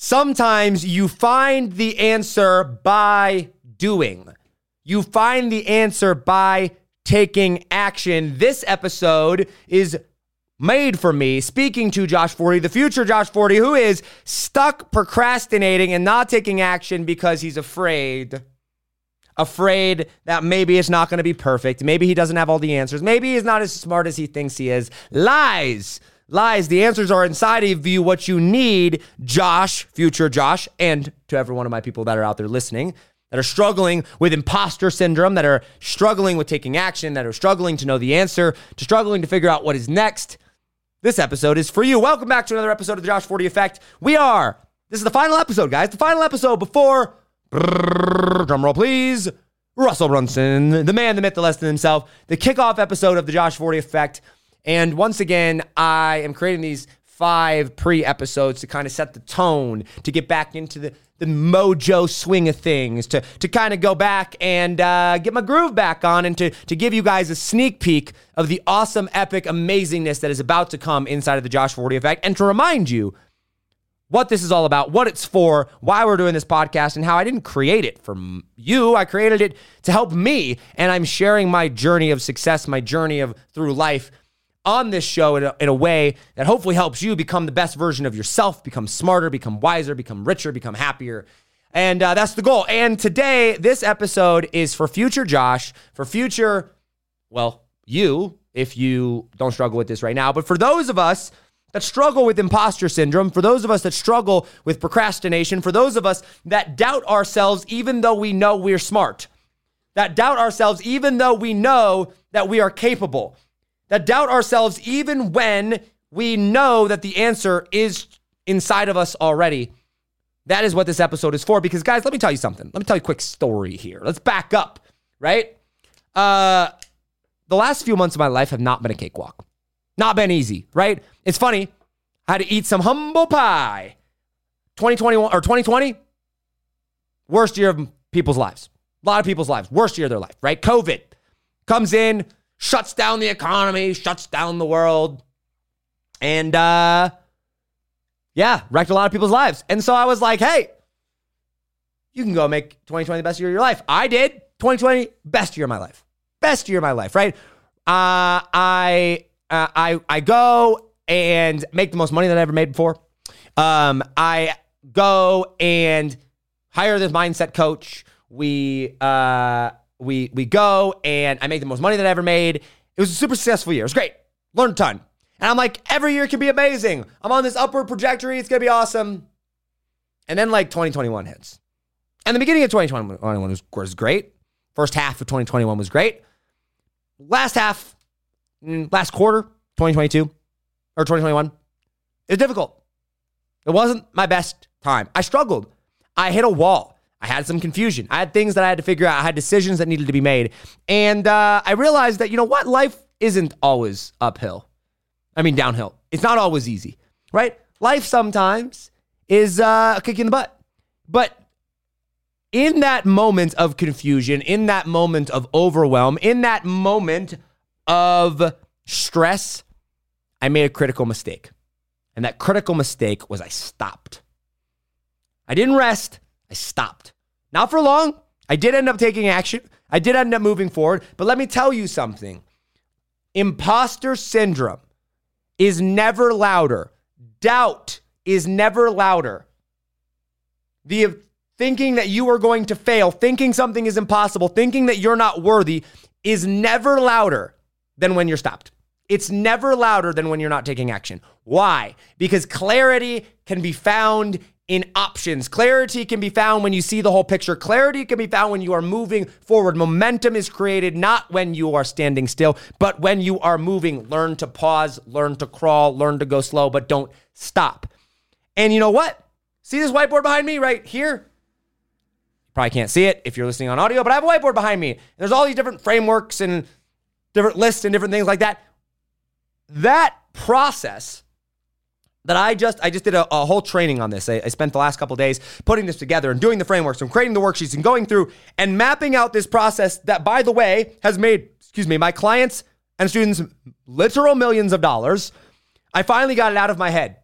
Sometimes you find the answer by doing. You find the answer by taking action. This episode is made for me speaking to Josh Forti, the future Josh Forti, who is stuck procrastinating and not taking action because he's afraid. Afraid that maybe it's not going to be perfect. Maybe he doesn't have all the answers. Maybe he's not as smart as he thinks he is. Lies. Lies. The answers are inside of you. What you need, Josh, future Josh, and to every one of my people that are out there listening, that are struggling with imposter syndrome, that are struggling with taking action, that are struggling to know the answer, to struggling to figure out what is next. This episode is for you. Welcome back to another episode of the Josh Forti Effect. We are, this is the final episode, guys, the final episode before, drum roll please, Russell Brunson, the man, the myth, the less than himself, the kickoff episode of the Josh Forti Effect. And once again, I am creating these five pre episodes to kind of set the tone, to get back into the, the mojo swing of things, to, to kind of go back and uh, get my groove back on, and to, to give you guys a sneak peek of the awesome, epic amazingness that is about to come inside of the Josh Forti effect, and to remind you what this is all about, what it's for, why we're doing this podcast, and how I didn't create it for you. I created it to help me, and I'm sharing my journey of success, my journey of through life on this show in a, in a, way that hopefully helps you become the best version of yourself, become smarter, become wiser, become richer, become happier. And uh, that's the goal. And today, this episode is for future Josh, for future, well, you, if you don't struggle with this right now, but for those of us that struggle with imposter syndrome, for those of us that struggle with procrastination, for those of us that doubt ourselves even though we know we're smart, that doubt ourselves even though we know that we are capable that doubt ourselves even when we know that the answer is inside of us already. That is what this episode is for. Because, guys, let me tell you something. Let me tell you a quick story here. Let's back up, right? Uh, the last few months of my life have not been a cakewalk, not been easy, right? It's funny. I had to eat some humble pie. 2021 or 2020, worst year of people's lives. A lot of people's lives, worst year of their life, right? COVID comes in, shuts down the economy, shuts down the world. And uh yeah, wrecked a lot of people's lives. And so I was like, hey, you can go make 2020 the best year of your life. I did. 2020, best year of my life. Best year of my life, right? Uh I uh, I I go and make the most money that I ever made before. Um, I go and hire this mindset coach. We uh we we go and I make the most money that I ever made. It was a super successful year. It was great. Learned a ton. And I'm like, every year can be amazing. I'm on this upward trajectory. It's gonna be awesome. And then like 2021 hits. And the beginning of 2021 was, great. First half of 2021 was great. Last half, mm, last quarter, 2022 or 2021, it was difficult. It wasn't my best time. I struggled. I hit a wall. I had some confusion. I had things that I had to figure out. I had decisions that needed to be made. And uh, I realized that, you know what? Life isn't always uphill. I mean, downhill. It's not always easy, right? Life sometimes is uh, a kick in the butt. But in that moment of confusion, in that moment of overwhelm, in that moment of stress, I made a critical mistake. And that critical mistake was I stopped. I didn't rest. I stopped. Not for long. I did end up taking action. I did end up moving forward. But let me tell you something imposter syndrome is never louder, doubt is never louder. The thinking that you are going to fail, thinking something is impossible, thinking that you're not worthy is never louder than when you're stopped. It's never louder than when you're not taking action. Why? Because clarity can be found in options. Clarity can be found when you see the whole picture. Clarity can be found when you are moving forward. Momentum is created not when you are standing still, but when you are moving. Learn to pause, learn to crawl, learn to go slow, but don't stop. And you know what? See this whiteboard behind me right here? Probably can't see it if you're listening on audio, but I have a whiteboard behind me. There's all these different frameworks and different lists and different things like that. That process that I just I just did a, a whole training on this. I, I, spent the last couple days putting this together and doing the frameworks and creating the worksheets and going through and mapping out this process that, by the way, has made excuse me my clients and students literal millions of dollars. I finally got it out of my head.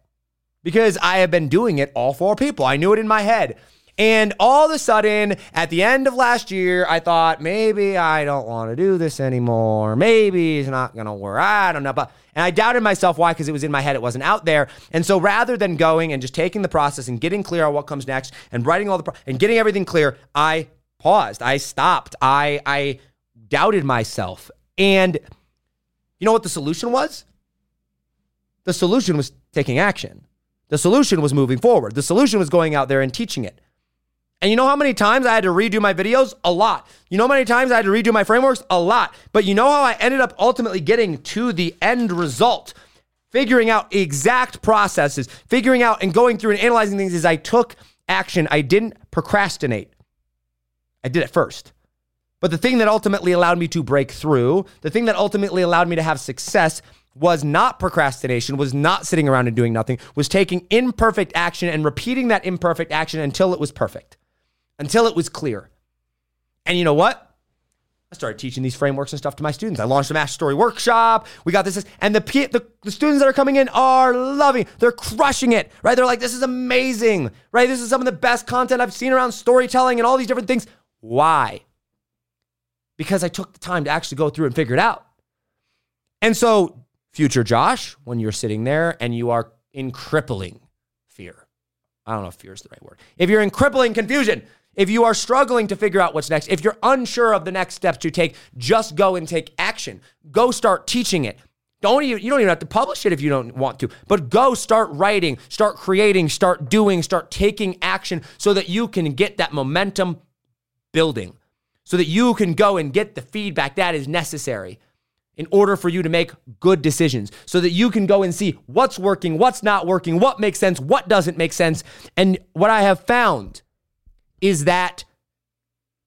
because I have been doing it all for people. I knew it in my head. And all of a sudden, at the end of last year, I thought maybe I don't want to do this anymore. Maybe it's not going to work. I don't know. But and I doubted myself. Why? Because it was in my head. It wasn't out there. And so rather than going and just taking the process and getting clear on what comes next and writing all the pro- and getting everything clear, I paused. I stopped. I I doubted myself. And you know what the solution was? The solution was taking action. The solution was moving forward. The solution was going out there and teaching it. And you know how many times I had to redo my videos? A lot. You know how many times I had to redo my frameworks? A lot. But you know how I ended up ultimately getting to the end result? Figuring out exact processes, figuring out and going through and analyzing things as I took action. I didn't procrastinate. I did it first. But the thing that ultimately allowed me to break through, the thing that ultimately allowed me to have success was not procrastination, was not sitting around and doing nothing, was taking imperfect action and repeating that imperfect action until it was perfect until it was clear. And you know what? I started teaching these frameworks and stuff to my students. I launched a master story workshop. We got this, and the, the the students that are coming in are loving. They're crushing it, right? They're like, "This is amazing, right? This is some of the best content I've seen around storytelling and all these different things." Why? Because I took the time to actually go through and figure it out. And so, future Josh, when you're sitting there and you are in crippling fear, I don't know if fear is the right word. If you're in crippling confusion, if you are struggling to figure out what's next, if you're unsure of the next steps to take, just go and take action. Go start teaching it. Don't even, you don't even have to publish it if you don't want to, but go start writing, start creating, start doing, start taking action so that you can get that momentum building, so that you can go and get the feedback that is necessary in order for you to make good decisions, so that you can go and see what's working, what's not working, what makes sense, what doesn't make sense. And what I have found is that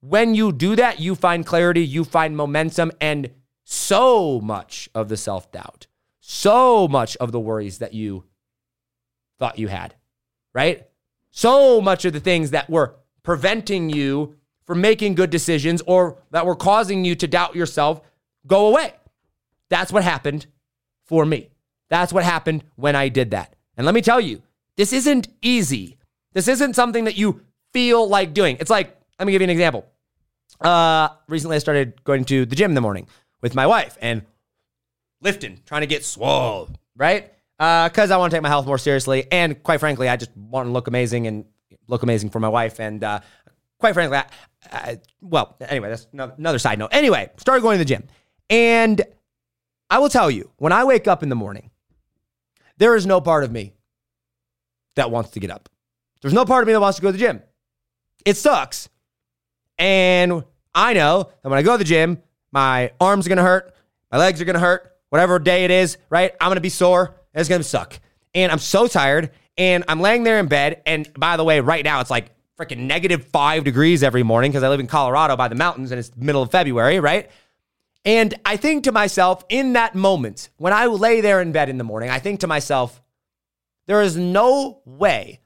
when you do that, you find clarity, you find momentum, and so much of the self doubt, so much of the worries that you thought you had, right? So much of the things that were preventing you from making good decisions or that were causing you to doubt yourself go away. That's what happened for me. That's what happened when I did that. And let me tell you, this isn't easy. This isn't something that you feel like doing. It's like, let me give you an example. Uh, recently, I started going to the gym in the morning with my wife and lifting, trying to get swole, right? Because uh, I want to take my health more seriously. And quite frankly, I just want to look amazing and look amazing for my wife. And uh, quite frankly, I, I, well, anyway, that's another side note. Anyway, started going to the gym. And I will tell you, when I wake up in the morning, there is no part of me that wants to get up. There's no part of me that wants to go to the gym. It sucks. And I know that when I go to the gym, my arms are gonna hurt, my legs are gonna hurt, whatever day it is, right? I'm gonna be sore. It's gonna suck. And I'm so tired. And I'm laying there in bed. And by the way, right now it's like freaking negative five degrees every morning because I live in Colorado by the mountains and it's middle of February, right? And I think to myself, in that moment, when I lay there in bed in the morning, I think to myself, there is no way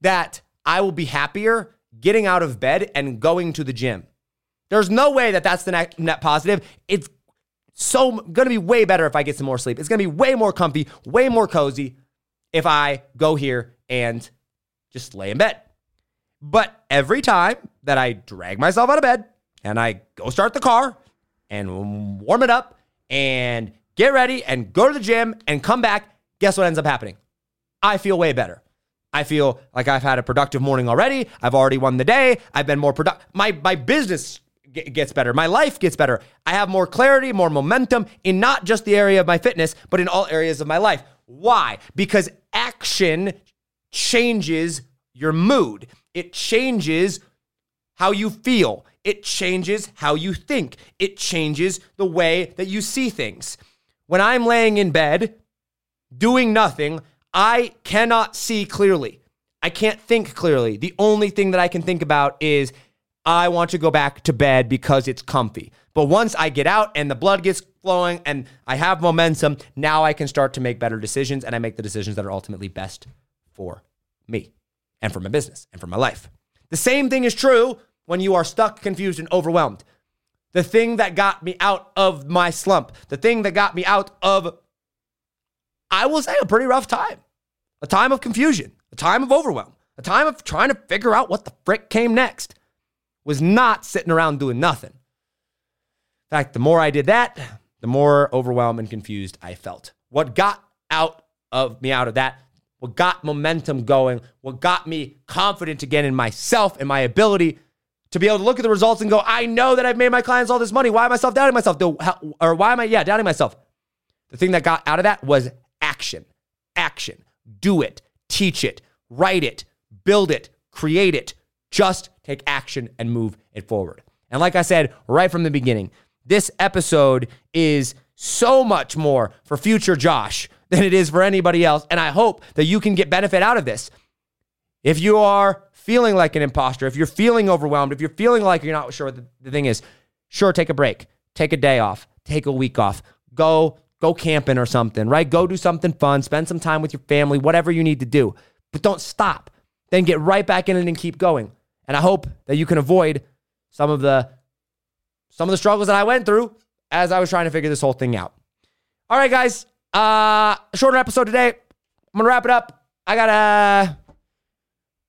that I will be happier getting out of bed and going to the gym. There's no way that that's the net, net positive. It's so going to be way better if I get some more sleep. It's going to be way more comfy, way more cozy if I go here and just lay in bed. But every time that I drag myself out of bed and I go start the car and warm it up and get ready and go to the gym and come back, guess what ends up happening? I feel way better. I feel like I've had a productive morning already. I've already won the day. I've been more productive. My, my business gets better. My life gets better. I have more clarity, more momentum in not just the area of my fitness, but in all areas of my life. Why? Because action changes your mood, it changes how you feel, it changes how you think, it changes the way that you see things. When I'm laying in bed doing nothing, I cannot see clearly. I can't think clearly. The only thing that I can think about is I want to go back to bed because it's comfy. But once I get out and the blood gets flowing and I have momentum, now I can start to make better decisions and I make the decisions that are ultimately best for me and for my business and for my life. The same thing is true when you are stuck, confused, and overwhelmed. The thing that got me out of my slump, the thing that got me out of I will say a pretty rough time. a time of confusion, a time of overwhelm, a time of trying to figure out what the frick came next, was not sitting around doing nothing. In fact, the more I did that, the more overwhelmed and confused I felt. What got out of me out of that, what got momentum going, what got me confident again in myself and my ability to be able to look at the results and go, I know that I've made my clients all this money. Why am I self doubting myself? Or why am I, yeah, doubting myself? The thing that got out of that was action. Action. Do it. Teach it. Write it. Build it. Create it. Just take action and move it forward. And like I said right from the beginning, this episode is so much more for future Josh than it is for anybody else. And I hope that you can get benefit out of this. If you are feeling like an imposter, if you're feeling overwhelmed, if you're feeling like you're not sure what the, thing is, sure, take a break, take a day off, take a week off, go go camping or something, right? Go do something fun, spend some time with your family, whatever you need to do. But don't stop. Then get right back in it and keep going. And I hope that you can avoid some of the some of the struggles that I went through as I was trying to figure this whole thing out. All right, guys. Uh shorter episode today. I'm gonna wrap it up. I got a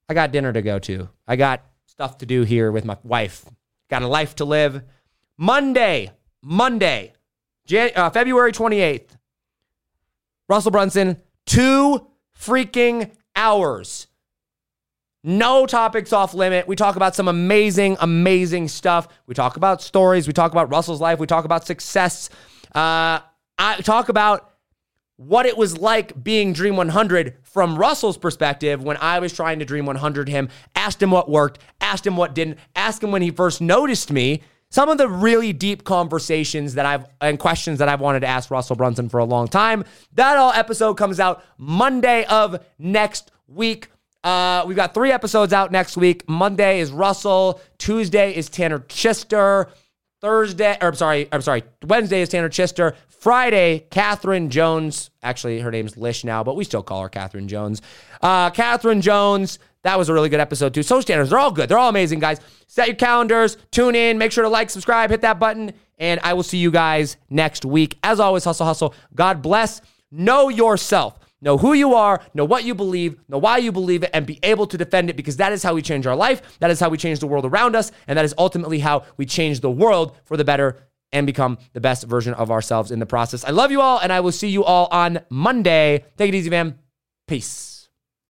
I got dinner to go to. I got stuff to do here with my wife. Got a life to live. Monday, Monday, Jan- uh, February 28th, Russell Brunson, two freaking hours. No topics off limit. We talk about some amazing, amazing stuff. We talk about stories. We talk about Russell's life. We talk about success. Uh, I talk about what it was like being Dream 100 from Russell's perspective when I was trying to Dream 100 him. Asked him what worked, asked him what didn't, asked him when he first noticed me some of the really deep conversations that I've and questions that I've wanted to ask Russell Brunson for a long time. That all episode comes out Monday of next week. Uh, we've got three episodes out next week. Monday is Russell. Tuesday is Tanner Chidester. Thursday, or I'm sorry, I'm sorry. Wednesday is Tanner Chidester. Friday, Catherine Jones. Actually, her name's Lish now, but we still call her Catherine Jones. Uh, Catherine Jones. That was a really good episode too. Social standards, they're all good. They're all amazing, guys. Set your calendars, tune in, make sure to like, subscribe, hit that button, and I will see you guys next week. As always, hustle, hustle. God bless. Know yourself. Know who you are, know what you believe, know why you believe it, and be able to defend it because that is how we change our life. That is how we change the world around us. And that is ultimately how we change the world for the better and become the best version of ourselves in the process. I love you all, and I will see you all on Monday. Take it easy, man. Peace.